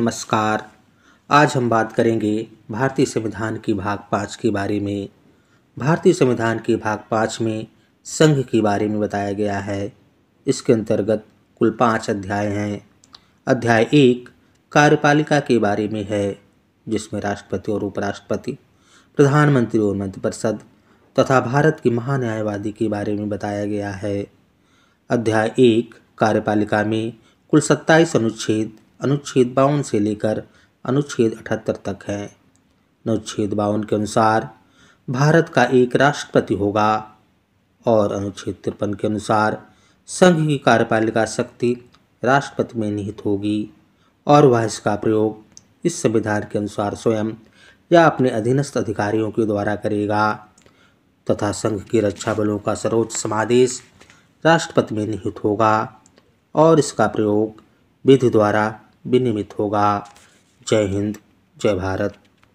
नमस्कार। आज हम बात करेंगे भारतीय संविधान की भाग पाँच के बारे में। भारतीय संविधान के भाग पाँच में संघ के बारे में बताया गया है। इसके अंतर्गत कुल पाँच अध्याय हैं। अध्याय एक, कार्यपालिका के बारे में है, जिसमें राष्ट्रपति और उपराष्ट्रपति, प्रधानमंत्री और मंत्रिपरिषद तथा भारत की महान्यायवादी के बारे में बताया गया है। अध्याय एक, कार्यपालिका में कुल सत्ताईस अनुच्छेद अनुच्छेद बावन से लेकर अनुच्छेद अठहत्तर तक है। अनुच्छेद बावन के अनुसार भारत का एक राष्ट्रपति होगा और अनुच्छेद तिरपन के अनुसार संघ की कार्यपालिका शक्ति राष्ट्रपति में निहित होगी और वह इसका प्रयोग इस संविधान के अनुसार स्वयं या अपने अधीनस्थ अधिकारियों के द्वारा करेगा तथा संघ की रक्षा बलों का सर्वोच्च समादेश राष्ट्रपति में निहित होगा और इसका प्रयोग विधि द्वारा विनियमित होगा। जय हिंद जय भारत।